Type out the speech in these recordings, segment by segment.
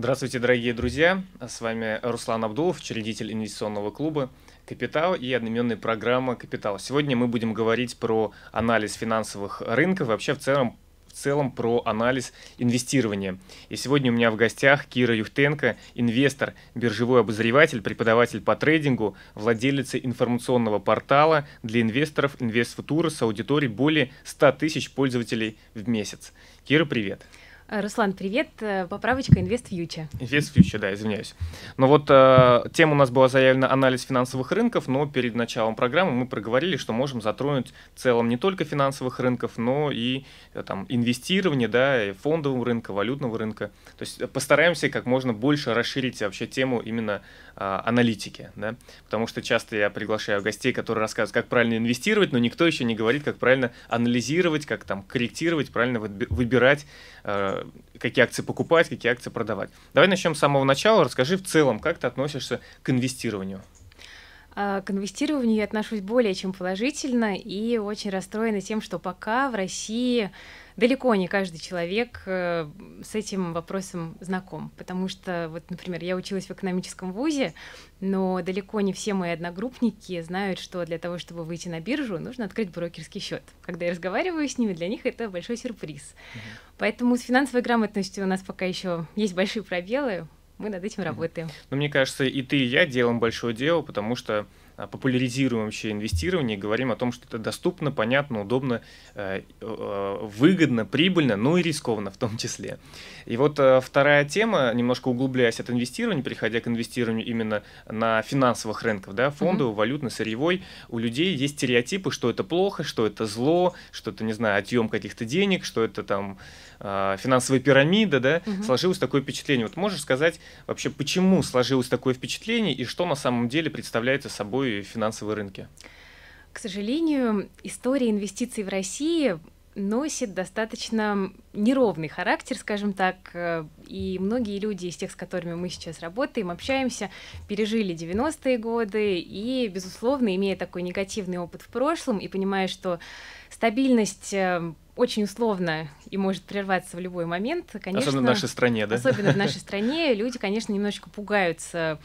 Здравствуйте, дорогие друзья! С вами Руслан Абдулов, учредитель инвестиционного клуба «Капитал» и одноименной программы «Капитал». Сегодня мы будем говорить про анализ финансовых рынков вообще в целом в целом про анализ инвестирования. И сегодня у меня в гостях Кира Юхтенко, инвестор, биржевой обозреватель, преподаватель по трейдингу, владелица информационного портала для инвесторов InvestFutura с аудиторией более 100 тысяч пользователей в месяц. Кира, привет! Э, Руслан, привет. Э, поправочка InvestFuture. InvestFuture, да, извиняюсь. Но вот э, тема у нас была заявлена анализ финансовых рынков, но перед началом программы мы проговорили, что можем затронуть в целом не только финансовых рынков, но и э, там инвестирование, да, и фондового рынка, валютного рынка. То есть постараемся как можно больше расширить вообще тему именно э, аналитики, да, потому что часто я приглашаю гостей, которые рассказывают, как правильно инвестировать, но никто еще не говорит, как правильно анализировать, как там корректировать, правильно выбирать э, какие акции покупать, какие акции продавать. Давай начнем с самого начала. Расскажи в целом, как ты относишься к инвестированию. А, к инвестированию я отношусь более чем положительно и очень расстроена тем, что пока в России далеко не каждый человек э, с этим вопросом знаком, потому что, вот, например, я училась в экономическом вузе, но далеко не все мои одногруппники знают, что для того, чтобы выйти на биржу, нужно открыть брокерский счет. Когда я разговариваю с ними, для них это большой сюрприз. Угу. Поэтому с финансовой грамотностью у нас пока еще есть большие пробелы, мы над этим работаем. Ну, мне кажется, и ты, и я делаем большое дело, потому что популяризируем вообще инвестирование, говорим о том, что это доступно, понятно, удобно, э, э, выгодно, прибыльно, ну и рискованно в том числе. И вот э, вторая тема, немножко углубляясь от инвестирования, переходя к инвестированию именно на финансовых рынках, да, фондовый, mm-hmm. валютный, сырьевой, у людей есть стереотипы, что это плохо, что это зло, что это, не знаю, отъем каких-то денег, что это там финансовая пирамида, да, угу. сложилось такое впечатление. Вот можешь сказать вообще, почему сложилось такое впечатление и что на самом деле представляет собой финансовые рынки? К сожалению, история инвестиций в России носит достаточно неровный характер, скажем так, э, и многие люди из тех, с которыми мы сейчас работаем, общаемся, пережили 90-е годы и, безусловно, имея такой негативный опыт в прошлом и понимая, что стабильность э, очень условно и может прерваться в любой момент, конечно... Особенно в нашей стране, да? Особенно в нашей стране люди, конечно, немножечко пугаются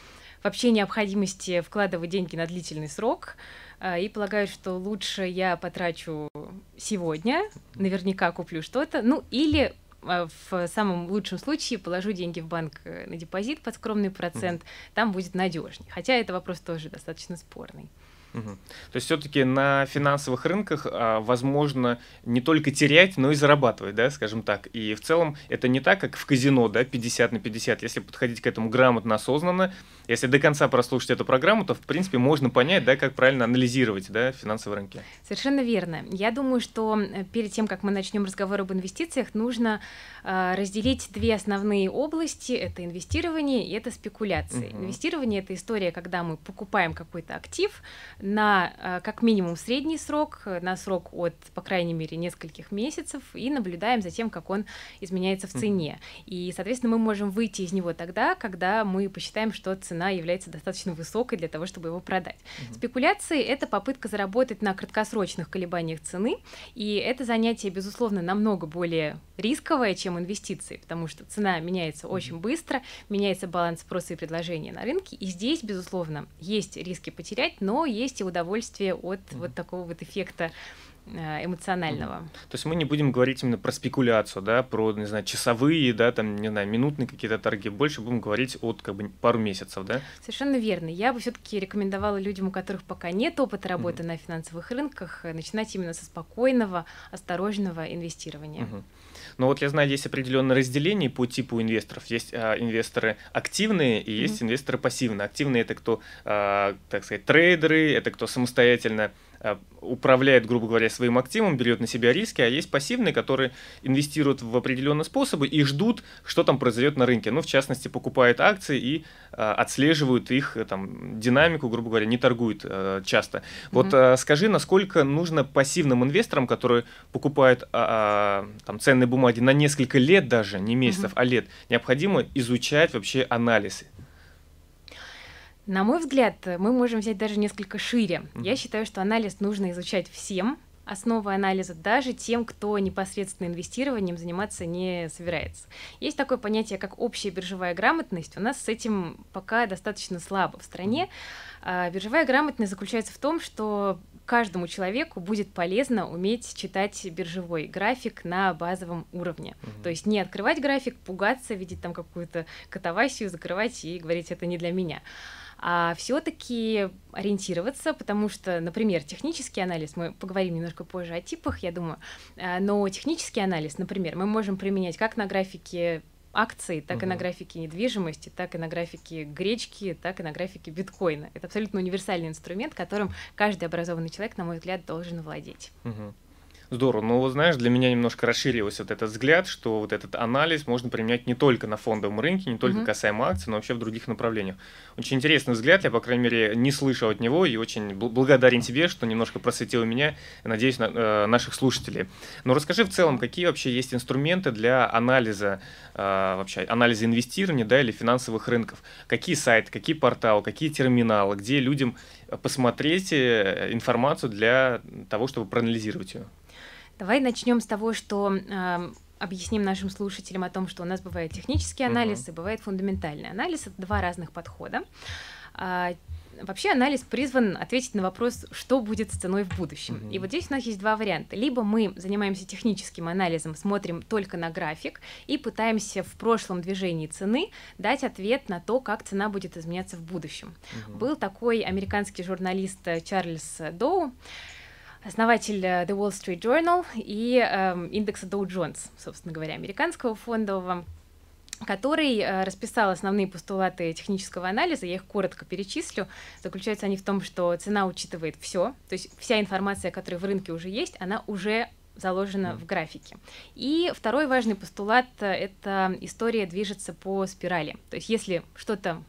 вообще необходимости вкладывать деньги на длительный срок а, и полагают, что лучше я потрачу сегодня, наверняка куплю что-то, ну или а, в самом лучшем случае положу деньги в банк э, на депозит под скромный процент, там будет надежнее. Хотя это вопрос тоже достаточно спорный. Угу. То есть все-таки на финансовых рынках а, возможно не только терять, но и зарабатывать, да, скажем так. И в целом это не так, как в казино, да, 50 на 50. Если подходить к этому грамотно, осознанно, если до конца прослушать эту программу, то, в принципе, можно понять, да, как правильно анализировать, да, финансовые рынки. Совершенно верно. Я думаю, что перед тем, как мы начнем разговор об инвестициях, нужно э, разделить две основные области. Это инвестирование и это спекуляции. Угу. Инвестирование – это история, когда мы покупаем какой-то актив, на э, как минимум средний срок, на срок от, по крайней мере, нескольких месяцев, и наблюдаем за тем, как он изменяется в цене. И, соответственно, мы можем выйти из него тогда, когда мы посчитаем, что цена является достаточно высокой для того, чтобы его продать. Спекуляции — это попытка заработать на краткосрочных колебаниях цены, и это занятие, безусловно, намного более рисковое, чем инвестиции, потому что цена меняется очень быстро, меняется баланс спроса и предложения на рынке, и здесь, безусловно, есть риски потерять, но есть есть и удовольствие от mm-hmm. вот такого вот эффекта э, эмоционального. То есть мы не будем говорить именно про спекуляцию, да, про, не знаю, часовые, да, там, не знаю, минутные какие-то торги, больше будем говорить от как бы пару месяцев, да? Совершенно верно. Я бы все-таки рекомендовала людям, у которых пока нет опыта работы mm-hmm. на финансовых рынках, э, начинать именно со спокойного, осторожного инвестирования. Mm-hmm. Но вот я знаю, есть определенное разделение по типу инвесторов. Есть а, инвесторы активные и есть mm-hmm. инвесторы пассивные. Активные это кто, а, так сказать, трейдеры, это кто самостоятельно управляет, грубо говоря, своим активом, берет на себя риски, а есть пассивные, которые инвестируют в определенные способы и ждут, что там произойдет на рынке. Ну, в частности, покупают акции и а, отслеживают их там, динамику, грубо говоря, не торгуют а, часто. Вот mm-hmm. а, скажи, насколько нужно пассивным инвесторам, которые покупают а, а, там, ценные бумаги на несколько лет даже, не месяцев, mm-hmm. а лет, необходимо изучать вообще анализ на мой взгляд, мы можем взять даже несколько шире. Mm-hmm. Я считаю, что анализ нужно изучать всем, основы анализа даже тем, кто непосредственно инвестированием заниматься не собирается. Есть такое понятие, как общая биржевая грамотность. У нас с этим пока достаточно слабо в стране. А биржевая грамотность заключается в том, что каждому человеку будет полезно уметь читать биржевой график на базовом уровне. Угу. То есть не открывать график, пугаться, видеть там какую-то катавасию, закрывать и говорить это не для меня а все-таки ориентироваться, потому что, например, технический анализ, мы поговорим немножко позже о типах, я думаю, а, но технический анализ, например, мы можем применять как на графике акций, так угу. и на графике недвижимости, так и на графике гречки, так и на графике биткоина. Это абсолютно универсальный инструмент, которым каждый образованный человек, на мой взгляд, должен владеть. Угу. Здорово. Ну, вот знаешь, для меня немножко расширился вот этот взгляд, что вот этот анализ можно применять не только на фондовом рынке, не только mm-hmm. касаемо акций, но вообще в других направлениях. Очень интересный взгляд, я, по крайней мере, не слышал от него и очень благодарен тебе, что немножко просветил меня, надеюсь, на, э, наших слушателей. Но расскажи в целом, какие вообще есть инструменты для анализа, э, вообще, анализа инвестирования, да, или финансовых рынков? Какие сайты, какие порталы, какие терминалы, где людям посмотреть э, информацию для того, чтобы проанализировать ее? Давай начнем с того, что э, объясним нашим слушателям о том, что у нас бывает технический анализ uh-huh. и бывает фундаментальный анализ. Это два разных подхода. А, вообще анализ призван ответить на вопрос, что будет с ценой в будущем. Uh-huh. И вот здесь у нас есть два варианта. Либо мы занимаемся техническим анализом, смотрим только на график и пытаемся в прошлом движении цены дать ответ на то, как цена будет изменяться в будущем. Uh-huh. Был такой американский журналист Чарльз Доу, основатель э, The Wall Street Journal и э, индекса Dow Jones, собственно говоря, американского фондового который э, расписал основные постулаты технического анализа, я их коротко перечислю. Заключаются они в том, что цена учитывает все, то есть вся информация, которая в рынке уже есть, она уже заложена mm. в графике. И второй важный постулат — это история движется по спирали. То есть если что-то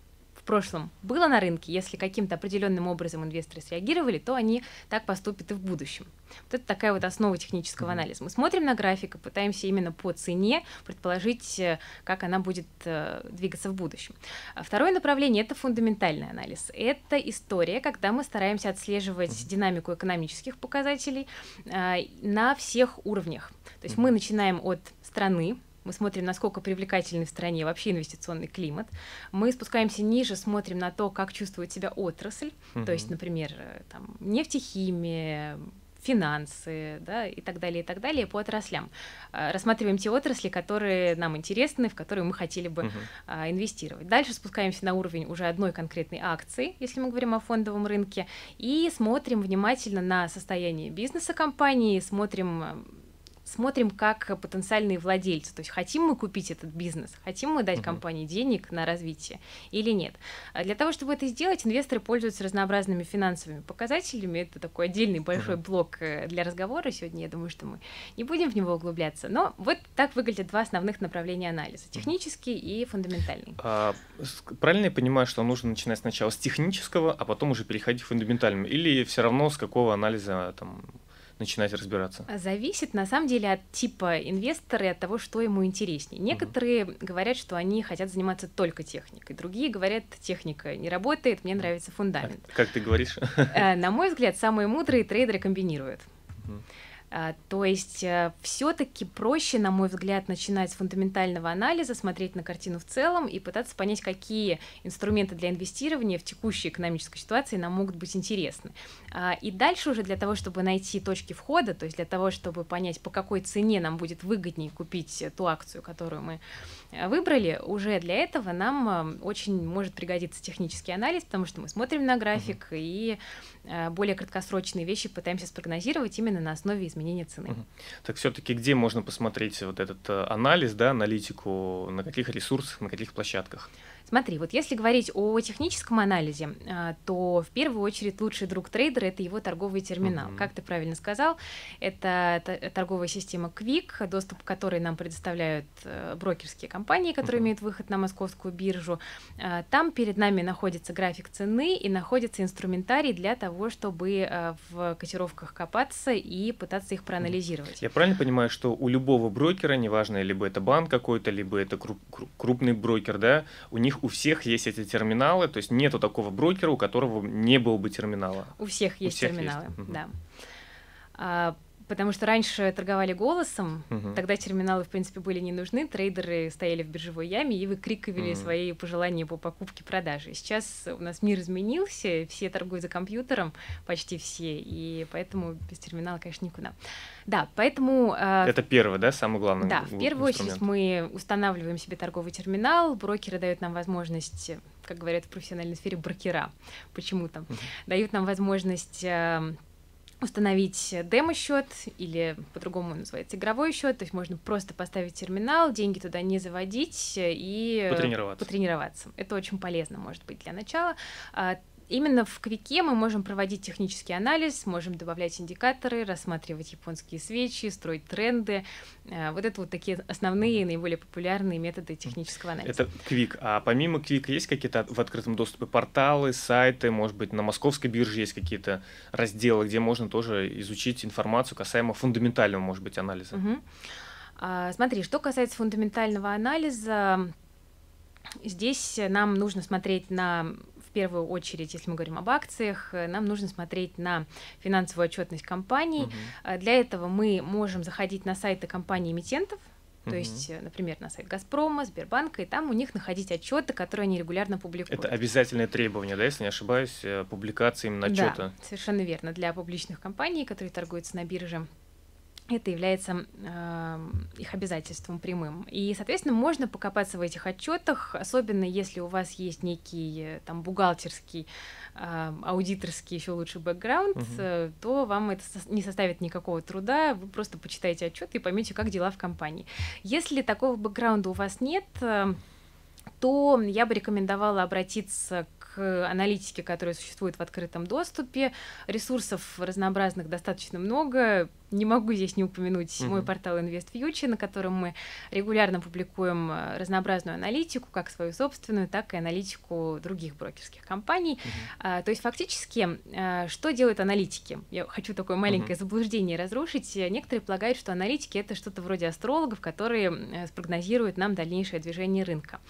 прошлом было на рынке, если каким-то определенным образом инвесторы среагировали, то они так поступят и в будущем. Вот это такая вот основа технического анализа. Мы смотрим на график и пытаемся именно по цене предположить, э, как она будет э, двигаться в будущем. А второе направление — это фундаментальный анализ. Это история, когда мы стараемся отслеживать динамику экономических показателей э, на всех уровнях. То есть мы начинаем от страны, мы смотрим, насколько привлекательный в стране вообще инвестиционный климат. Мы спускаемся ниже, смотрим на то, как чувствует себя отрасль, uh-huh. то есть, например, там, нефтехимия, финансы, да, и так далее, и так далее по отраслям. Э, рассматриваем те отрасли, которые нам интересны, в которые мы хотели бы uh-huh. инвестировать. Дальше спускаемся на уровень уже одной конкретной акции, если мы говорим о фондовом рынке, и смотрим внимательно на состояние бизнеса компании, смотрим смотрим как потенциальные владельцы. То есть хотим мы купить этот бизнес, хотим мы дать компании денег на развитие или нет. А для того, чтобы это сделать, инвесторы пользуются разнообразными финансовыми показателями. Это такой отдельный большой блок э, для разговора сегодня. Я думаю, что мы не будем в него углубляться. Но вот так выглядят два основных направления анализа. Технический и фундаментальный. А, правильно я понимаю, что нужно начинать сначала с технического, а потом уже переходить к фундаментальному? Или все равно с какого анализа там начинать разбираться? Зависит, на самом деле, от типа инвестора и от того, что ему интереснее. Некоторые угу. говорят, что они хотят заниматься только техникой, другие говорят, техника не работает, мне нравится фундамент. Как ты говоришь? Э, на мой взгляд, самые мудрые трейдеры комбинируют. Угу. А, то есть э, все-таки проще, на мой взгляд, начинать с фундаментального анализа, смотреть на картину в целом и пытаться понять, какие инструменты для инвестирования в текущей экономической ситуации нам могут быть интересны. А, и дальше уже для того, чтобы найти точки входа, то есть для того, чтобы понять, по какой цене нам будет выгоднее купить ту акцию, которую мы выбрали, уже для этого нам э, очень может пригодиться технический анализ, потому что мы смотрим на график uh-huh. и более краткосрочные вещи пытаемся спрогнозировать именно на основе изменения цены. Угу. Так все-таки где можно посмотреть вот этот э, анализ, да, аналитику, на каких ресурсах, на каких площадках? Смотри, вот если говорить о техническом анализе, а, то в первую очередь лучший друг трейдера это его торговый терминал. Mm-hmm. Как ты правильно сказал, это торговая система Quick, доступ к которой нам предоставляют э, брокерские компании, которые mm-hmm. имеют выход на московскую биржу. А, там перед нами находится график цены и находится инструментарий для того, чтобы э, в котировках копаться и пытаться их проанализировать. Я правильно понимаю, что у любого брокера, неважно, либо это банк какой-то, либо это крупный брокер, да, у них них у всех есть эти терминалы, то есть нету такого брокера, у которого не было бы терминала. У всех есть у всех терминалы, есть. да. Потому что раньше торговали голосом, Мгм. тогда терминалы, в принципе, были не нужны, трейдеры стояли в биржевой яме и выкрикивали Мгм. свои пожелания по покупке продаже. Сейчас у нас мир изменился, все торгуют за компьютером, почти все, и поэтому без терминала, конечно, никуда. Да, поэтому... э, Это первый, да, самый главный да, в первую очередь мы устанавливаем себе торговый терминал, брокеры дают нам возможность, как говорят в профессиональной сфере, брокера почему-то, Мгм. дают нам возможность э, установить демо-счет или по-другому называется игровой счет, то есть можно просто поставить терминал, деньги туда не заводить э, и Потренироваться. потренироваться. Это очень полезно может быть для начала. Именно в Квике мы можем проводить технический анализ, можем добавлять индикаторы, рассматривать японские свечи, строить тренды. Э, Вот это вот такие основные, наиболее популярные методы технического анализа. Это Quick. А помимо Quick есть какие-то в открытом доступе порталы, сайты, может быть, на московской бирже есть какие-то разделы, где можно тоже изучить информацию касаемо фундаментального, может быть, анализа? Мгм. А, Смотри, что касается фундаментального анализа, здесь нам нужно смотреть на, первую очередь, если мы говорим об акциях, э, нам нужно смотреть на финансовую отчетность компаний. А, Для этого мы можем заходить на сайты компаний-эмитентов, то Мгм. есть, э, например, на сайт Газпрома, Сбербанка, и там у них находить отчеты, которые они регулярно публикуют. Это обязательное требование, да, если не ошибаюсь, публикации именно отчета. Да, совершенно верно. Для публичных компаний, которые торгуются на бирже, это является э, их обязательством прямым. И, соответственно, можно покопаться в этих отчетах, особенно если у вас есть некий э, там бухгалтерский, э, аудиторский, еще лучше бэкграунд, Мгм. э, то вам это не составит никакого труда, вы просто почитаете отчет и поймете, как дела в компании. Если такого бэкграунда у вас нет, э, то я бы рекомендовала обратиться к аналитике, которая существует в открытом доступе. Ресурсов разнообразных достаточно много. Не могу здесь не упомянуть Мгм. мой портал InvestFuture, на котором мы регулярно публикуем э, разнообразную аналитику, как свою собственную, так и аналитику других брокерских компаний. Мгм. А, То есть фактически, а, что делают аналитики? Я хочу такое маленькое заблуждение разрушить. Некоторые полагают, что аналитики это что-то вроде астрологов, которые э, спрогнозируют нам дальнейшее движение рынка.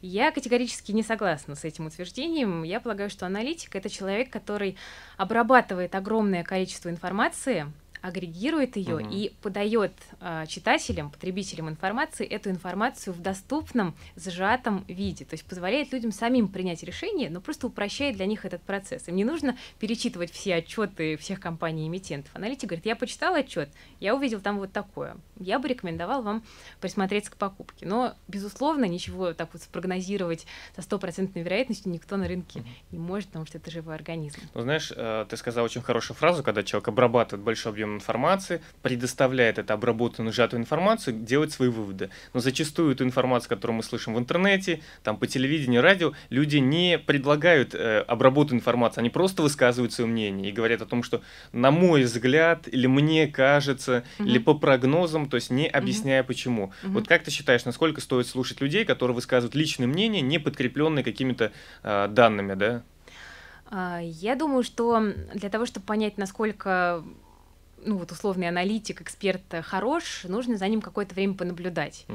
Я категорически не согласна с этим утверждением. Я полагаю, что аналитик это человек, который обрабатывает огромное количество информации, агрегирует ее Мгм. и подает а, читателям, потребителям информации эту информацию в доступном, сжатом виде. То есть позволяет людям самим принять решение, но просто упрощает для них этот процесс. Им не нужно перечитывать все отчеты всех компаний-эмитентов. Аналитик говорит, я почитал отчет, я увидел там вот такое. Я бы рекомендовал вам присмотреться к покупке. Но, безусловно, ничего так вот спрогнозировать со стопроцентной вероятностью никто на рынке Мгм. не может, потому что это живой организм. Ну, знаешь, э, ты сказал очень хорошую фразу, когда человек обрабатывает большой объем информации, предоставляет эту обработанную сжатую информацию, делает свои выводы. Но зачастую эту информацию, которую мы слышим в интернете, там по телевидению, радио, люди не предлагают э, обработанную информацию, они просто высказывают свое мнение и говорят о том, что на мой взгляд, или мне кажется, Мгм. или по прогнозам, то есть не объясняя почему. Мгм. Вот как ты считаешь, насколько стоит слушать людей, которые высказывают личное мнение, не подкрепленные какими-то э, данными, да? А, Я думаю, что для того, чтобы понять, насколько ну вот условный аналитик, эксперт э, хорош, нужно за ним какое-то время понаблюдать.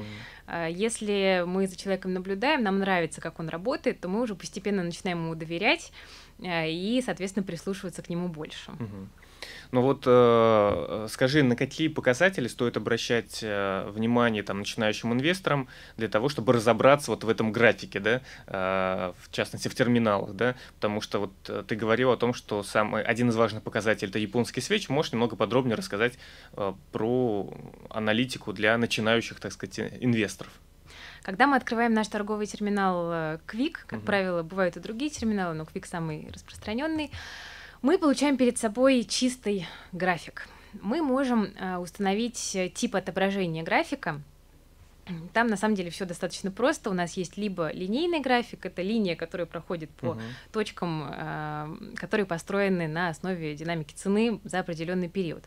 А, Если мы за человеком наблюдаем, нам нравится, как он работает, то мы уже постепенно начинаем ему доверять э, и, соответственно, прислушиваться к нему больше. Мгм. Ну вот э, скажи, на какие показатели стоит обращать э, внимание там, начинающим инвесторам для того, чтобы разобраться вот в этом графике, да, э, в частности в терминалах, да, потому что вот э, ты говорил о том, что самый, один из важных показателей это японский свеч, можешь немного подробнее рассказать э, про аналитику для начинающих, так сказать, э, инвесторов? Когда мы открываем наш торговый терминал э, Quick, как Мгм. правило, бывают и другие терминалы, но Quick самый распространенный, мы получаем перед собой чистый график. Мы можем э, установить э, тип отображения графика. Там на самом деле все достаточно просто. У нас есть либо линейный график, это линия, которая проходит по Мгм. точкам, э, которые построены на основе динамики цены за определенный период.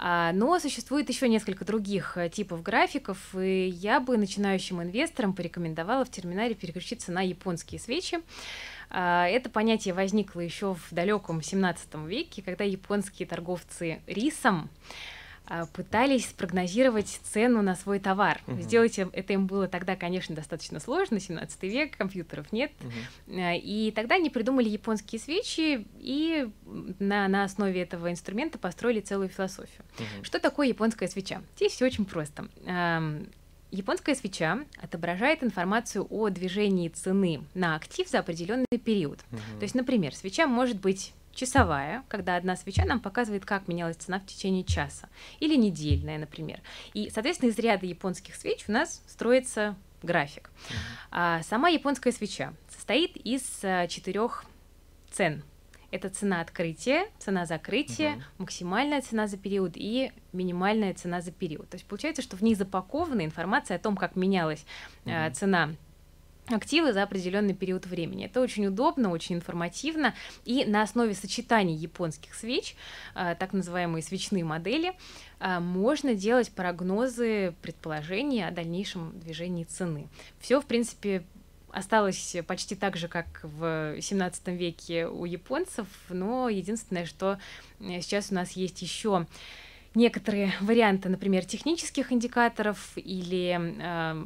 А, Но существует еще несколько других типов графиков, и я бы начинающим инвесторам порекомендовала в терминале переключиться на японские свечи. А, Это понятие возникло еще в далеком 17 веке, когда японские торговцы рисом а, пытались спрогнозировать цену на свой товар. Угу. Сделать это им было тогда, конечно, достаточно сложно, 17 век, компьютеров нет. Угу. И тогда они придумали японские свечи и на, на основе этого инструмента построили целую философию. Угу. Что такое японская свеча? Здесь все очень просто. Японская свеча отображает информацию о движении цены на актив за определенный период. Угу. То есть, например, свеча может быть часовая, когда одна свеча нам показывает, как менялась цена в течение часа, или недельная, например. И, соответственно, из ряда японских свеч у нас строится график. А сама японская свеча состоит из а, четырех цен. Это цена открытия, цена закрытия, угу. максимальная цена за период и минимальная цена за период. То есть получается, что в ней запакована информация о том, как менялась угу. э, цена активы за определенный период времени. Это очень удобно, очень информативно, и на основе сочетаний японских свеч, а, так называемые свечные модели, а, можно делать прогнозы, предположения о дальнейшем движении цены. Все, в принципе, осталось почти так же, как в 17 веке у японцев, но единственное, что э, сейчас у нас есть еще некоторые варианты, например, технических индикаторов или э,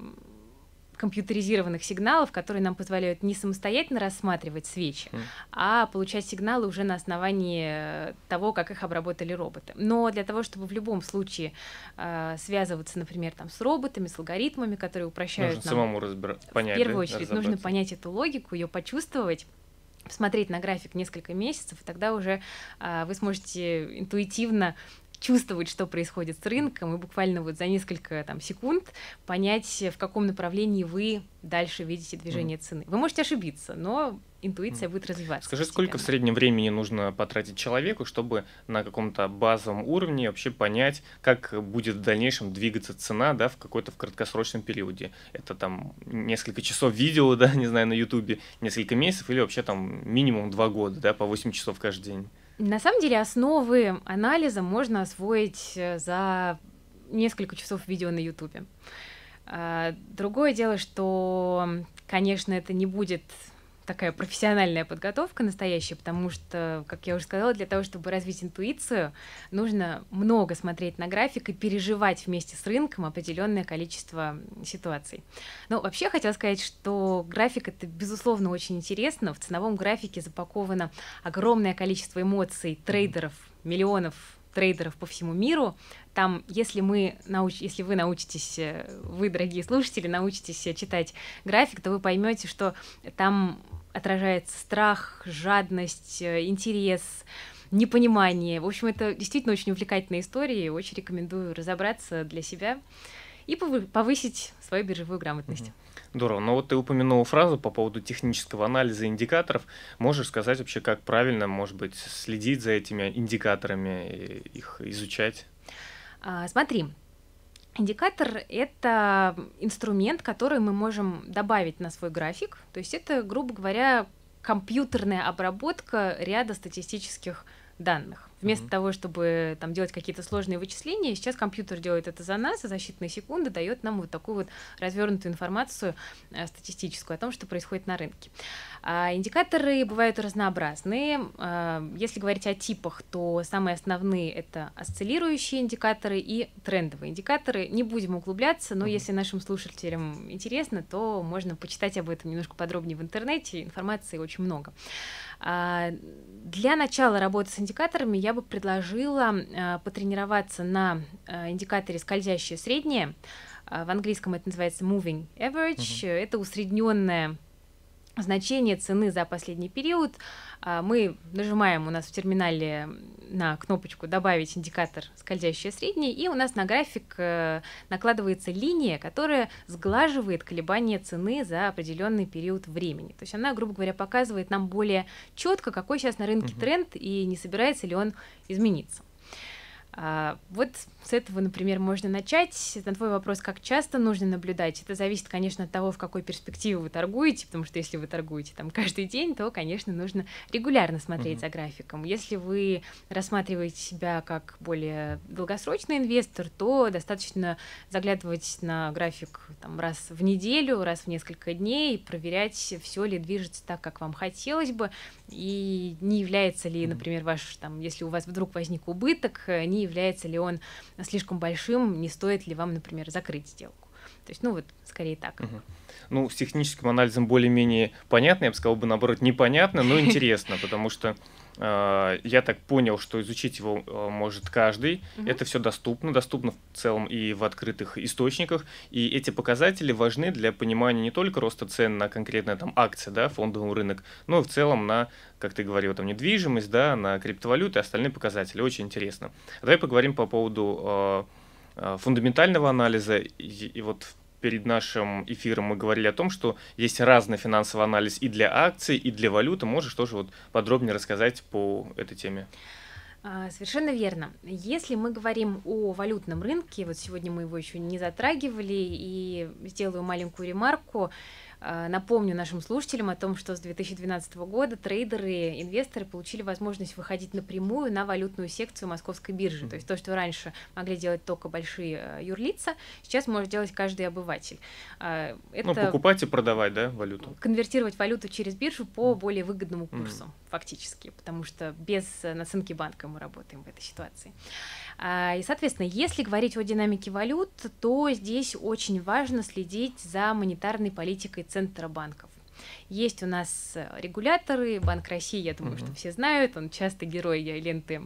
компьютеризированных сигналов, которые нам позволяют не самостоятельно рассматривать свечи, mm. а получать сигналы уже на основании э, того, как их обработали роботы. Но для того, чтобы в любом случае э, связываться, например, там, с роботами, с алгоритмами, которые упрощают нужно нам, самому разбира... понять, в первую да? очередь нужно понять эту логику, ее почувствовать смотреть на график несколько месяцев, и тогда уже а, вы сможете интуитивно чувствовать, что происходит с рынком, и буквально вот за несколько там, секунд понять, в каком направлении вы дальше видите движение mm. цены. Вы можете ошибиться, но интуиция будет развиваться. Скажи, сколько в среднем времени нужно потратить человеку, чтобы на каком-то базовом уровне вообще понять, как будет в дальнейшем двигаться цена, да, в какой-то в краткосрочном периоде? Это там несколько часов видео, да, не знаю, на Ютубе, несколько месяцев или вообще там минимум два года, да, по 8 часов каждый день? На самом деле основы анализа можно освоить э, за несколько часов видео на Ютубе. А, другое дело, что, конечно, это не будет такая профессиональная подготовка настоящая, потому что, как я уже сказала, для того, чтобы развить интуицию, нужно много смотреть на график и переживать вместе с рынком определенное количество ситуаций. Но вообще хотела сказать, что график это безусловно очень интересно. В ценовом графике запаковано огромное количество эмоций трейдеров, миллионов трейдеров по всему миру. Там, если, мы науч... если вы научитесь, э, вы, дорогие слушатели, научитесь читать график, то вы поймете, что там отражается страх, жадность, э, интерес, непонимание. В общем, это действительно очень увлекательная история, и очень рекомендую разобраться для себя и повысить свою биржевую грамотность. Здорово. Но вот ты упомянул фразу по поводу технического анализа индикаторов. Можешь сказать вообще, как правильно, может быть, следить за этими индикаторами, их изучать? А, смотри, Индикатор — это инструмент, который мы можем добавить на свой график. То есть это, грубо говоря, компьютерная обработка ряда статистических данных. Вместо mm-hmm. того, чтобы там делать какие-то сложные вычисления, сейчас компьютер делает это за нас, и за считанные секунды дает нам вот такую вот развернутую информацию э, статистическую о том, что происходит на рынке. А индикаторы бывают разнообразные. А, если говорить о типах, то самые основные это осциллирующие индикаторы и трендовые индикаторы. Не будем углубляться, но mm-hmm. если нашим слушателям интересно, то можно почитать об этом немножко подробнее в интернете. Информации очень много. А, для начала работы с индикаторами я бы предложила а, потренироваться на а, индикаторе скользящее среднее. В английском это называется moving average. Uh-huh. Это усредненное значение цены за последний период. А, мы нажимаем у нас в терминале на кнопочку «Добавить индикатор скользящее среднее», и у нас на график э, накладывается линия, которая сглаживает колебания цены за определенный период времени. То есть она, грубо говоря, показывает нам более четко, какой сейчас на рынке uh-huh. тренд и не собирается ли он измениться. А, вот с этого, например, можно начать. На твой вопрос, как часто нужно наблюдать, это зависит, конечно, от того, в какой перспективе вы торгуете, потому что если вы торгуете там каждый день, то, конечно, нужно регулярно смотреть mm-hmm. за графиком. Если вы рассматриваете себя как более долгосрочный инвестор, то достаточно заглядывать на график там, раз в неделю, раз в несколько дней, проверять, все ли движется так, как вам хотелось бы, и не является ли, например, ваш, там, если у вас вдруг возник убыток, не является ли он слишком большим, не стоит ли вам, например, закрыть сделку. То есть, ну вот, скорее так. Угу. Ну, с техническим анализом более-менее понятно, я бы сказал бы, наоборот, непонятно, но интересно, потому что я так понял, что изучить его э, может каждый. Угу. Это все доступно, доступно в целом и в открытых источниках. И эти показатели важны для понимания не только роста цен на конкретные там акции, да, фондовый рынок, но и в целом на, как ты говорил, там недвижимость, да, на криптовалюты и остальные показатели. Очень интересно. Давай поговорим по поводу э, Э, фундаментального анализа. И, и вот перед нашим эфиром мы говорили о том, что есть разный финансовый анализ и для акций, и для валюты. Можешь тоже вот подробнее рассказать по этой теме? А, совершенно верно. Если мы говорим о валютном рынке, вот сегодня мы его еще не затрагивали, и сделаю маленькую ремарку, напомню нашим слушателям о том, что с 2012 года трейдеры, инвесторы получили возможность выходить напрямую на валютную секцию московской биржи. То есть то, что раньше могли делать только большие э, юрлица, сейчас может делать каждый обыватель. А, ну, это ну, покупать и продавать, да, валюту? Конвертировать валюту через биржу по более выгодному курсу, mm. фактически, потому что без э, наценки банка мы работаем в этой ситуации. А, и, соответственно, если говорить о динамике валют, то здесь очень важно следить за монетарной политикой Центробанков. Есть у нас регуляторы, Банк России, я думаю, uh-huh. что все знают, он часто герой ленты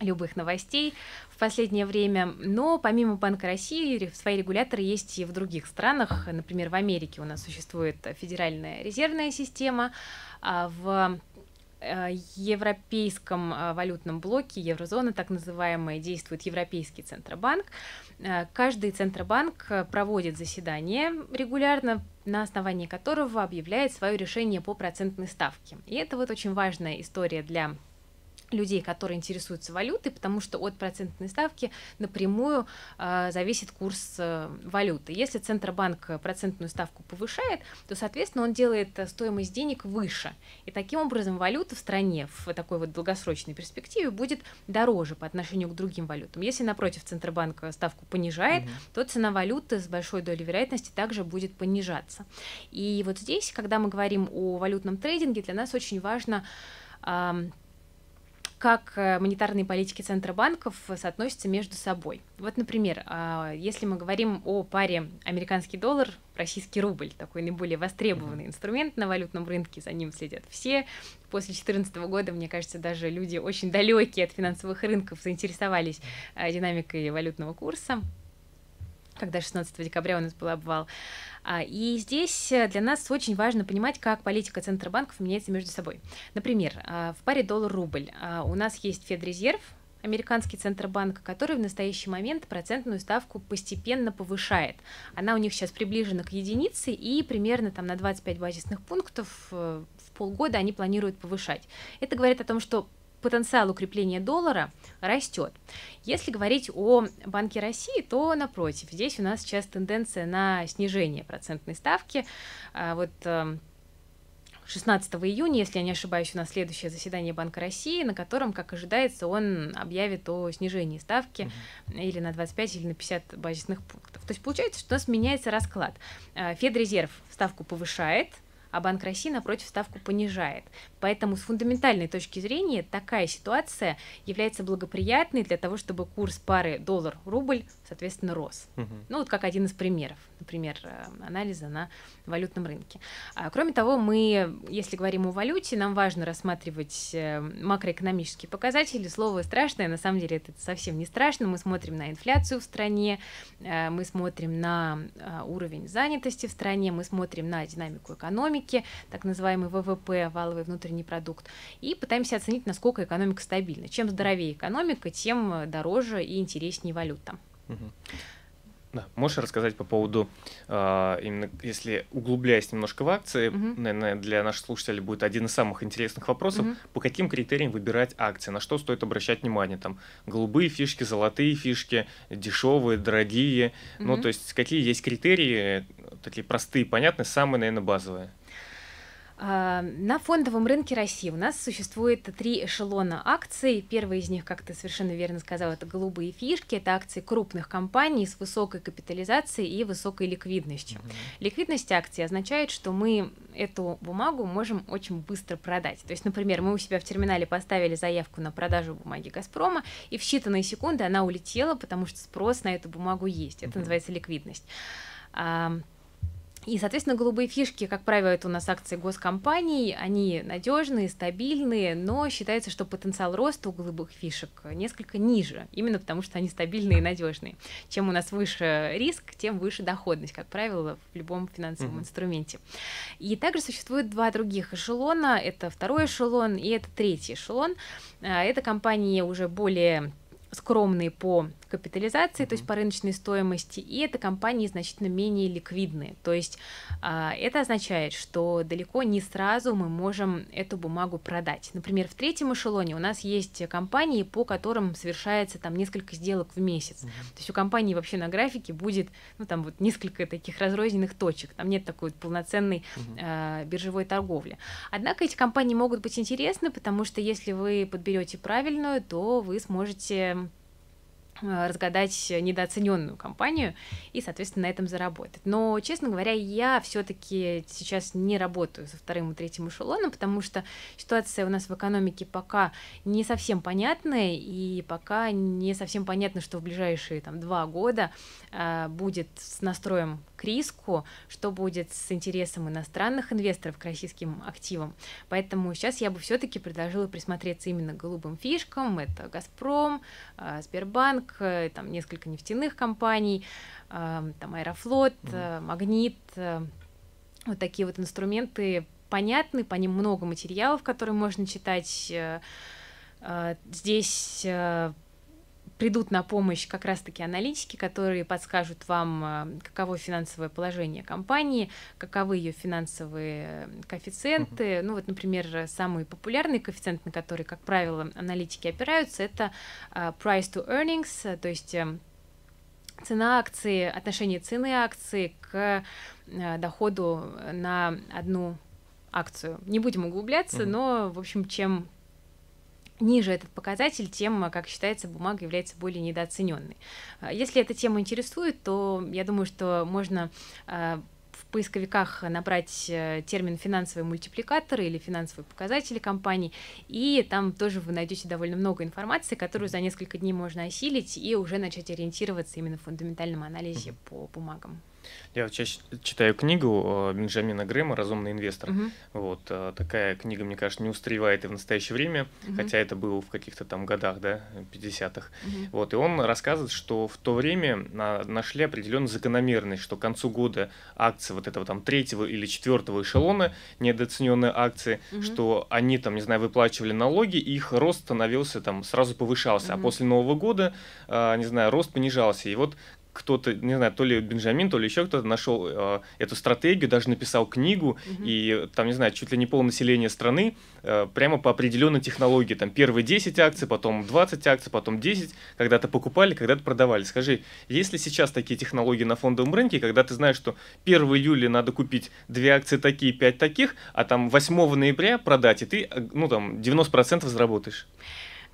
любых новостей в последнее время. Но помимо Банка России, свои регуляторы есть и в других странах. Например, в Америке у нас существует Федеральная резервная система, а в Э, европейском э, валютном блоке, еврозона так называемая, действует Европейский Центробанк. Э, каждый Центробанк проводит заседание регулярно, на основании которого объявляет свое решение по процентной ставке. И это вот очень важная история для людей, которые интересуются валютой, потому что от процентной ставки напрямую э, зависит курс э, валюты. Если Центробанк процентную ставку повышает, то, соответственно, он делает стоимость денег выше. И таким образом валюта в стране в такой вот долгосрочной перспективе будет дороже по отношению к другим валютам. Если, напротив, Центробанк ставку понижает, угу. то цена валюты с большой долей вероятности также будет понижаться. И вот здесь, когда мы говорим о валютном трейдинге, для нас очень важно э, как э, монетарные политики Центробанков соотносятся между собой. Вот, например, а, если мы говорим о паре американский доллар, российский рубль, такой наиболее востребованный инструмент на валютном рынке, за ним следят все. После 2014 года, мне кажется, даже люди очень далекие от финансовых рынков заинтересовались э, динамикой валютного курса когда 16 декабря у нас был обвал. А, и здесь э, для нас очень важно понимать, как политика Центробанков меняется между собой. Например, а, в паре доллар-рубль а, у нас есть Федрезерв, американский центробанк, который в настоящий момент процентную ставку постепенно повышает. Она у них сейчас приближена к единице, и примерно там на 25 базисных пунктов э, в полгода они планируют повышать. Это говорит о том, что потенциал укрепления доллара растет. Если говорить о Банке России, то напротив, здесь у нас сейчас тенденция на снижение процентной ставки. А вот 16 эм, июня, если я не ошибаюсь, у нас следующее заседание Банка России, на котором, как ожидается, он объявит о снижении ставки uh-huh. или на 25, или на 50 базисных пунктов. То есть получается, что у нас меняется расклад. Э, Федрезерв ставку повышает, а Банк России, напротив, ставку понижает. Поэтому с фундаментальной точки зрения такая ситуация является благоприятной для того, чтобы курс пары доллар-рубль, соответственно, рос. Угу. Ну, вот как один из примеров, например, э, анализа на валютном рынке. А, кроме того, мы, если говорим о валюте, нам важно рассматривать э, макроэкономические показатели. Слово страшное, на самом деле это совсем не страшно. Мы смотрим на инфляцию в стране, э, мы смотрим на уровень занятости в стране, мы смотрим на динамику экономики, так называемый ВВП, валовый внутренний продукт, и пытаемся оценить, насколько экономика стабильна. Чем здоровее экономика, тем дороже и интереснее валюта. Да. Можешь рассказать по поводу, э, именно если углубляясь немножко в акции, угу. наверное, для наших слушателей будет один из самых интересных вопросов, угу. по каким критериям выбирать акции, на что стоит обращать внимание, там, голубые фишки, золотые фишки, дешевые, дорогие, угу. ну, то есть какие есть критерии, такие простые, понятные, самые, наверное, базовые? На фондовом рынке России у нас существует три эшелона акций. Первый из них, как ты совершенно верно сказал, это голубые фишки. Это акции крупных компаний с высокой капитализацией и высокой ликвидностью. Mm-hmm. Ликвидность акций означает, что мы эту бумагу можем очень быстро продать. То есть, например, мы у себя в терминале поставили заявку на продажу бумаги Газпрома, и в считанные секунды она улетела, потому что спрос на эту бумагу есть. Это mm-hmm. называется ликвидность. И, соответственно, голубые фишки, как правило, это у нас акции госкомпаний, они надежные, стабильные, но считается, что потенциал роста у голубых фишек несколько ниже, именно потому что они стабильные и надежные. Чем у нас выше риск, тем выше доходность, как правило, в любом финансовом mm-hmm. инструменте. И также существует два других эшелона, это второй эшелон и это третий эшелон. А, это компании уже более скромные по капитализации, mm-hmm. то есть по рыночной стоимости, и это компании значительно менее ликвидные. То есть а, это означает, что далеко не сразу мы можем эту бумагу продать. Например, в третьем эшелоне у нас есть компании, по которым совершается там несколько сделок в месяц. Mm-hmm. То есть у компании вообще на графике будет, ну там вот несколько таких разрозненных точек, там нет такой вот полноценной mm-hmm. а, биржевой торговли. Однако эти компании могут быть интересны, потому что если вы подберете правильную, то вы сможете Э, разгадать недооцененную компанию и, соответственно, на этом заработать. Но, честно говоря, я все-таки сейчас не работаю со вторым и третьим эшелоном, потому что ситуация у нас в экономике пока не совсем понятная, и пока не совсем понятно, что в ближайшие там, два года э, будет с настроем к риску, что будет с интересом иностранных инвесторов к российским активам. Поэтому сейчас я бы все-таки предложила присмотреться именно к голубым фишкам. Это Газпром, э, Сбербанк, э, там несколько нефтяных компаний, э, там Аэрофлот, Магнит, вот такие вот инструменты понятны, по ним много материалов, которые можно читать. Здесь придут на помощь как раз-таки аналитики, которые подскажут вам, э, каково финансовое положение компании, каковы ее финансовые коэффициенты. Uh-huh. Ну вот, например, самый популярный коэффициент, на который, как правило, аналитики опираются, это uh, price to earnings, то есть цена акции, отношение цены акции к доходу на одну акцию. Не будем углубляться, uh-huh. но, в общем, чем ниже этот показатель, тем, как считается, бумага является более недооцененной. А, если эта тема интересует, то я думаю, что можно а, в поисковиках набрать э, термин финансовые мультипликаторы или финансовые показатели компаний, и там тоже вы найдете довольно много информации, которую за несколько дней можно осилить и уже начать ориентироваться именно в фундаментальном анализе по бумагам. Я вот чаще читаю книгу э, Бенджамина Грэма «Разумный инвестор». Угу. Вот э, такая книга, мне кажется, не устаревает и в настоящее время, угу. хотя это было в каких-то там годах, да, 50-х. Угу. Вот, и он рассказывает, что в то время нашли определенную закономерность, что к концу года акции вот этого там третьего или четвертого эшелона, недооцененные акции, угу. что они там, не знаю, выплачивали налоги, и их рост становился там, сразу повышался, угу. а после Нового года, э, не знаю, рост понижался. И вот кто-то, не знаю, то ли Бенджамин, то ли еще кто-то нашел э, эту стратегию, даже написал книгу, угу. и там, не знаю, чуть ли не пол населения страны э, прямо по определенной технологии. Там первые 10 акций, потом 20 акций, потом 10, когда-то покупали, когда-то продавали. Скажи, есть ли сейчас такие технологии на фондовом рынке, когда ты знаешь, что 1 июля надо купить 2 акции такие, 5 таких, а там 8 ноября продать, и ты, э, ну, там, 90% заработаешь?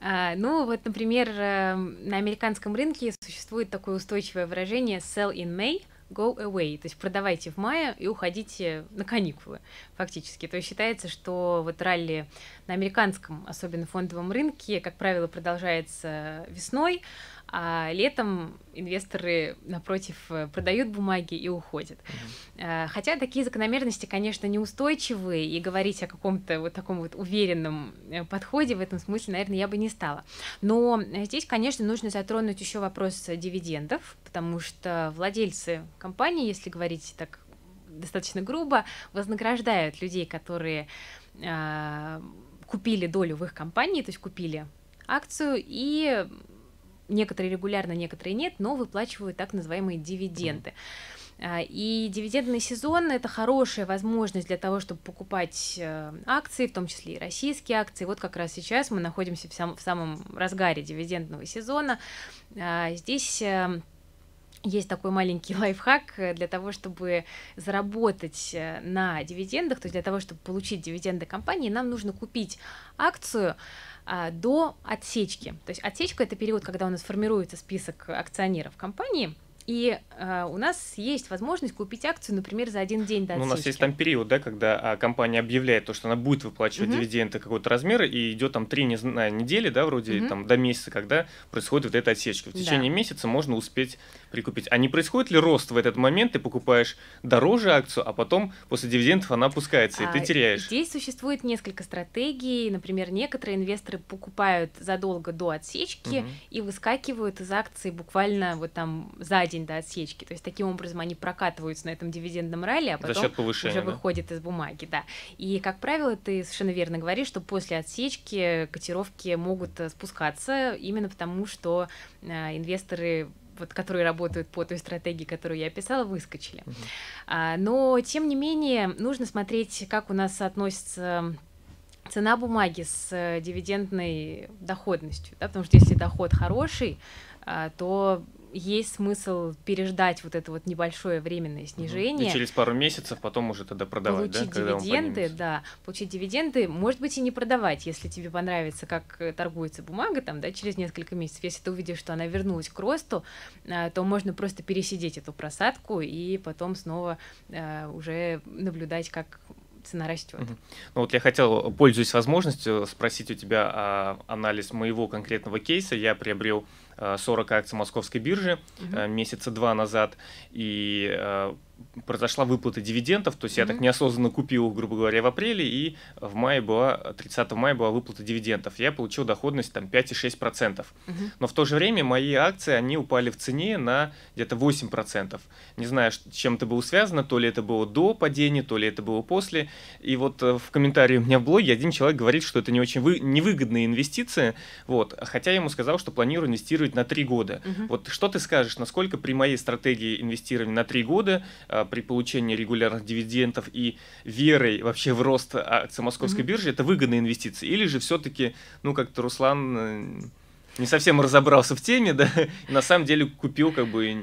А, ну, вот, например, эм, на американском рынке существует такое устойчивое выражение sell in May, go away, то есть продавайте в мае и уходите на каникулы, фактически. То есть считается, что вот ралли на американском, особенно фондовом рынке, как правило, продолжается весной, а летом инвесторы, напротив, продают бумаги и уходят. Mm-hmm. Хотя такие закономерности, конечно, неустойчивые, и говорить о каком-то вот таком вот уверенном э, подходе в этом смысле, наверное, я бы не стала. Но здесь, конечно, нужно затронуть еще вопрос дивидендов, потому что владельцы компании, если говорить так достаточно грубо, вознаграждают людей, которые э, купили долю в их компании, то есть купили акцию и некоторые регулярно, некоторые нет, но выплачивают так называемые дивиденды. А, и дивидендный сезон – это хорошая возможность для того, чтобы покупать э, акции, в том числе и российские акции. Вот как раз сейчас мы находимся в, сам, в самом разгаре дивидендного сезона. А, здесь э, есть такой маленький лайфхак э, для того, чтобы заработать на дивидендах, то есть для того, чтобы получить дивиденды компании, нам нужно купить акцию а, до отсечки. То есть отсечка это период, когда у нас формируется список акционеров компании, и э, у нас есть возможность купить акцию, например, за один день до отсечки. Ну, у нас есть там период, да, когда а, компания объявляет то, что она будет выплачивать угу. дивиденды какого-то размера, и идет там три, не знаю, недели, да, вроде угу. там до месяца, когда происходит вот эта отсечка. В течение да. месяца можно успеть прикупить. А не происходит ли рост в этот момент? Ты покупаешь дороже акцию, а потом после дивидендов она опускается, и ты а, теряешь. Здесь существует несколько стратегий. Например, некоторые инвесторы покупают задолго до отсечки угу. и выскакивают из акции буквально вот там за день до отсечки. То есть таким образом они прокатываются на этом дивидендном ралли, а потом уже да? выходят из бумаги, да. И, как правило, ты совершенно верно говоришь, что после отсечки котировки могут э, спускаться именно потому, что э, инвесторы вот, которые работают по той стратегии, которую я описала, выскочили. Uh-huh. А, но, тем не менее, нужно смотреть, как у нас соотносится цена бумаги с э, дивидендной доходностью, да, потому что если доход хороший, а, то есть смысл переждать вот это вот небольшое временное снижение. И через пару месяцев потом уже тогда продавать, получить да? дивиденды, да, получить дивиденды, может быть и не продавать, если тебе понравится, как э, торгуется бумага там, да, через несколько месяцев. Если ты увидишь, что она вернулась к росту, э, то можно просто пересидеть эту просадку и потом снова э, уже наблюдать, как цена растет. Ну вот я хотел, пользуясь возможностью, спросить у тебя а, анализ моего конкретного кейса. Я приобрел 40 акций московской биржи угу. месяца два назад, и э, произошла выплата дивидендов, то есть mm-hmm. я так неосознанно купил, грубо говоря, в апреле, и в мае была, 30 мая была выплата дивидендов. Я получил доходность там 5,6%. Mm-hmm. Но в то же время мои акции, они упали в цене на где-то 8%. Не знаю, с чем это было связано, то ли это было до падения, то ли это было после. И вот э, в комментарии у меня в блоге один человек говорит, что это не очень вы... невыгодная инвестиция, вот, хотя я ему сказал, что планирую инвестировать на 3 года. Mm-hmm. Вот что ты скажешь, насколько при моей стратегии инвестирования на 3 года а, при получении регулярных дивидендов и верой вообще в рост акций московской mm-hmm. биржи, это выгодные инвестиции? Или же все-таки, ну, как-то Руслан э, не совсем разобрался в теме, да, и на самом деле купил как бы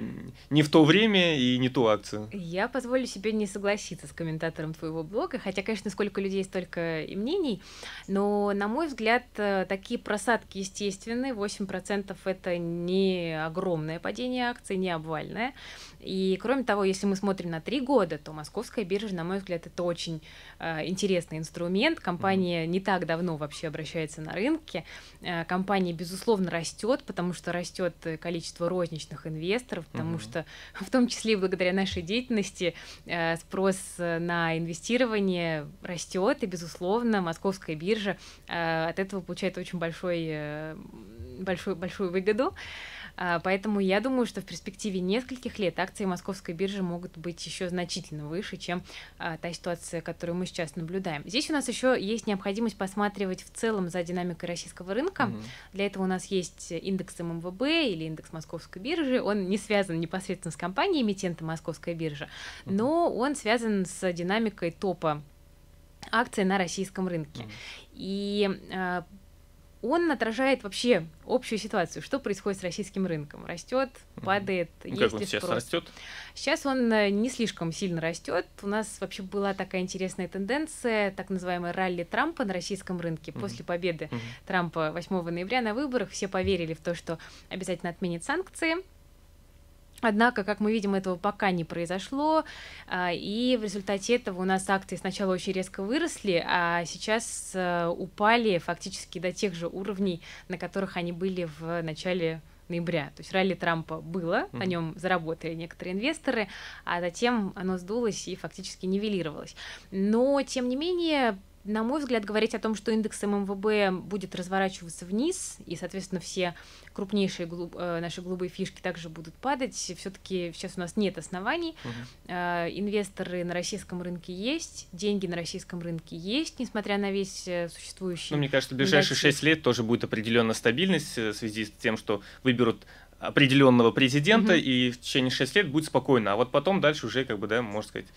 не в то время и не ту акцию. Я позволю себе не согласиться с комментатором твоего блога, хотя, конечно, сколько людей, столько и мнений, но, на мой взгляд, э, такие просадки естественны, 8% это не огромное падение акций, не обвальное, и, кроме того, если мы смотрим на три года, то московская биржа, на мой взгляд, это очень э, интересный инструмент, компания mm-hmm. не так давно вообще обращается на рынке, э, компания, безусловно, безусловно, растет, потому что растет количество розничных инвесторов, потому угу. что в том числе и благодаря нашей деятельности э, спрос на инвестирование растет, и, безусловно, московская биржа э, от этого получает очень большой, э, большую, большую выгоду. А, поэтому я думаю, что в перспективе нескольких лет акции московской биржи могут быть еще значительно выше, чем а, та ситуация, которую мы сейчас наблюдаем. Здесь у нас еще есть необходимость посматривать в целом за динамикой российского рынка. Mm-hmm. Для этого у нас есть индекс ММВБ или индекс московской биржи. Он не связан непосредственно с компанией эмитента московская биржа, mm-hmm. но он связан с динамикой топа акций на российском рынке. Mm-hmm. И а, он отражает вообще общую ситуацию, что происходит с российским рынком. Растет, падает, ну, есть как он сейчас спрос. растет? Сейчас он э, не слишком сильно растет. У нас вообще была такая интересная тенденция, так называемая ралли Трампа на российском рынке. Mm-hmm. После победы mm-hmm. Трампа 8 ноября на выборах все поверили в то, что обязательно отменит санкции Однако, как мы видим, этого пока не произошло, а, и в результате этого у нас акции сначала очень резко выросли, а сейчас э, упали фактически до тех же уровней, на которых они были в начале ноября. То есть ралли Трампа было, mm-hmm. на нем заработали некоторые инвесторы, а затем оно сдулось и фактически нивелировалось. Но, тем не менее, на мой взгляд, говорить о том, что индекс ММВБ будет разворачиваться вниз, и, соответственно, все крупнейшие глуб, э, наши голубые фишки также будут падать, все-таки сейчас у нас нет оснований. Угу. Инвесторы на российском рынке есть, деньги на российском рынке есть, несмотря на весь э, существующий. Ну, мне кажется, в ближайшие негатив. 6 лет тоже будет определенная стабильность в связи с тем, что выберут определенного президента, угу. и в течение 6 лет будет спокойно. А вот потом дальше уже, как бы, да, можно сказать,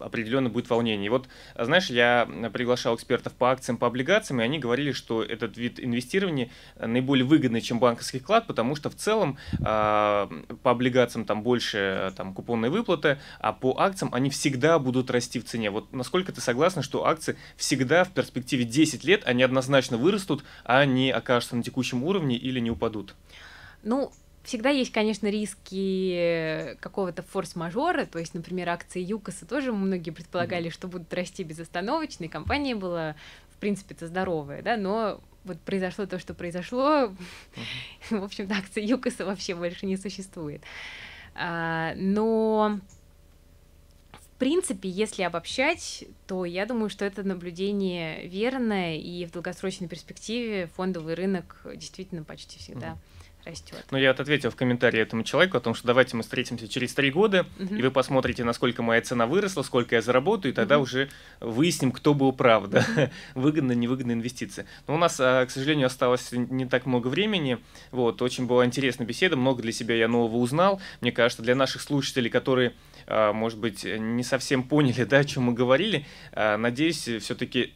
определенно будет волнение. И вот, знаешь, я приглашал экспертов по акциям, по облигациям, и они говорили, что этот вид инвестирования наиболее выгодный, чем банковский вклад, потому что в целом по облигациям там больше там, купонной выплаты, а по акциям они всегда будут расти в цене. Вот насколько ты согласна, что акции всегда в перспективе 10 лет, они однозначно вырастут, а не окажутся на текущем уровне или не упадут? Ну, Всегда есть, конечно, риски какого-то форс-мажора, то есть, например, акции Юкоса тоже многие предполагали, mm-hmm. что будут расти безостановочно, и компания была, в принципе-то, здоровая, да, но вот произошло то, что произошло, mm-hmm. в общем-то, акции Юкоса вообще больше не существует. А, но в принципе, если обобщать, то я думаю, что это наблюдение верное, и в долгосрочной перспективе фондовый рынок действительно почти всегда mm-hmm растет. Ну, я вот ответил в комментарии этому человеку о том, что давайте мы встретимся через три года, угу. и вы посмотрите, насколько моя цена выросла, сколько я заработаю, и тогда угу. уже выясним, кто был прав, да, выгодно, невыгодно инвестиции. Но у нас, а, к сожалению, осталось не так много времени. Вот, очень была интересная беседа, много для себя я нового узнал. Мне кажется, для наших слушателей, которые может быть, не совсем поняли, да, о чем мы говорили. А, надеюсь, все-таки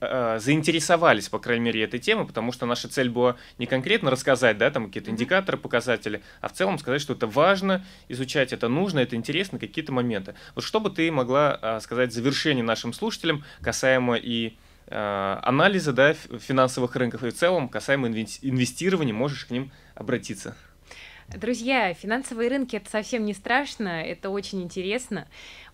заинтересовались, по крайней мере, этой темой, потому что наша цель была не конкретно рассказать, да, там какие-то индикаторы, показатели, а в целом сказать, что это важно изучать, это нужно, это интересно, какие-то моменты. Вот что бы ты могла сказать в завершение нашим слушателям касаемо и анализа да, финансовых рынков и в целом касаемо инвестирования, можешь к ним обратиться. Друзья, финансовые рынки это совсем не страшно, это очень интересно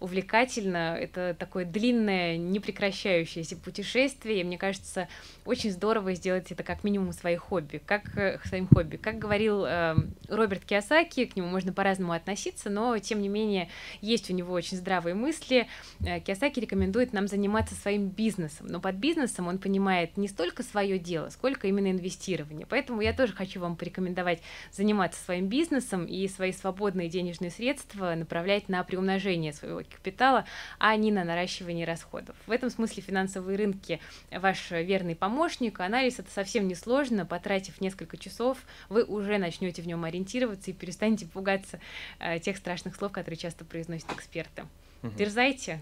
увлекательно. Это такое длинное, непрекращающееся путешествие. И мне кажется, очень здорово сделать это как минимум своей хобби, как э, своим хобби. Как говорил э, Роберт Киосаки, к нему можно по-разному относиться, но тем не менее есть у него очень здравые мысли. Э, Киосаки рекомендует нам заниматься своим бизнесом, но под бизнесом он понимает не столько свое дело, сколько именно инвестирование. Поэтому я тоже хочу вам порекомендовать заниматься своим бизнесом и свои свободные денежные средства направлять на приумножение своего капитала, а не на наращивание расходов. В этом смысле финансовые рынки ваш верный помощник. Анализ это совсем не сложно. Потратив несколько часов, вы уже начнете в нем ориентироваться и перестанете пугаться э, тех страшных слов, которые часто произносят эксперты. Угу. Дерзайте,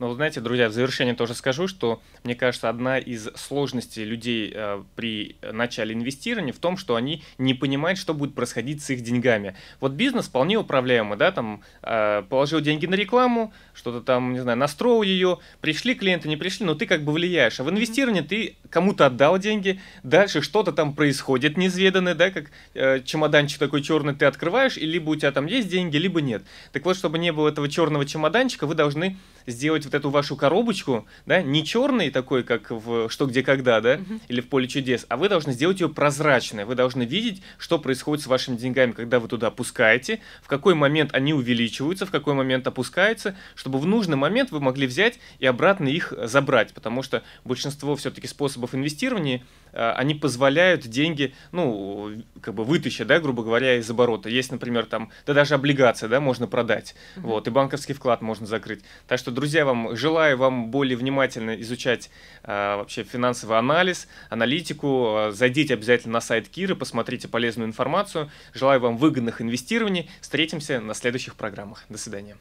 но, вы знаете, друзья, в завершение тоже скажу, что, мне кажется, одна из сложностей людей э, при начале инвестирования в том, что они не понимают, что будет происходить с их деньгами. Вот бизнес вполне управляемый, да, там э, положил деньги на рекламу, что-то там, не знаю, настроил ее, пришли клиенты, не пришли, но ты как бы влияешь. А в инвестировании ты кому-то отдал деньги, дальше что-то там происходит неизведанное, да, как э, чемоданчик такой черный ты открываешь, и либо у тебя там есть деньги, либо нет. Так вот, чтобы не было этого черного чемоданчика, вы должны сделать вот эту вашу коробочку, да, не черный такой, как в «Что, где, когда», да, uh-huh. или в «Поле чудес», а вы должны сделать ее прозрачной. Вы должны видеть, что происходит с вашими деньгами, когда вы туда опускаете, в какой момент они увеличиваются, в какой момент опускаются, чтобы в нужный момент вы могли взять и обратно их забрать, потому что большинство все-таки способов инвестирования они позволяют деньги, ну, как бы вытащить, да, грубо говоря, из оборота. Есть, например, там, да даже облигации, да, можно продать, uh-huh. вот, и банковский вклад можно закрыть. Так что, друзья, вам желаю вам более внимательно изучать а, вообще финансовый анализ, аналитику. Зайдите обязательно на сайт Киры, посмотрите полезную информацию. Желаю вам выгодных инвестирований. Встретимся на следующих программах. До свидания.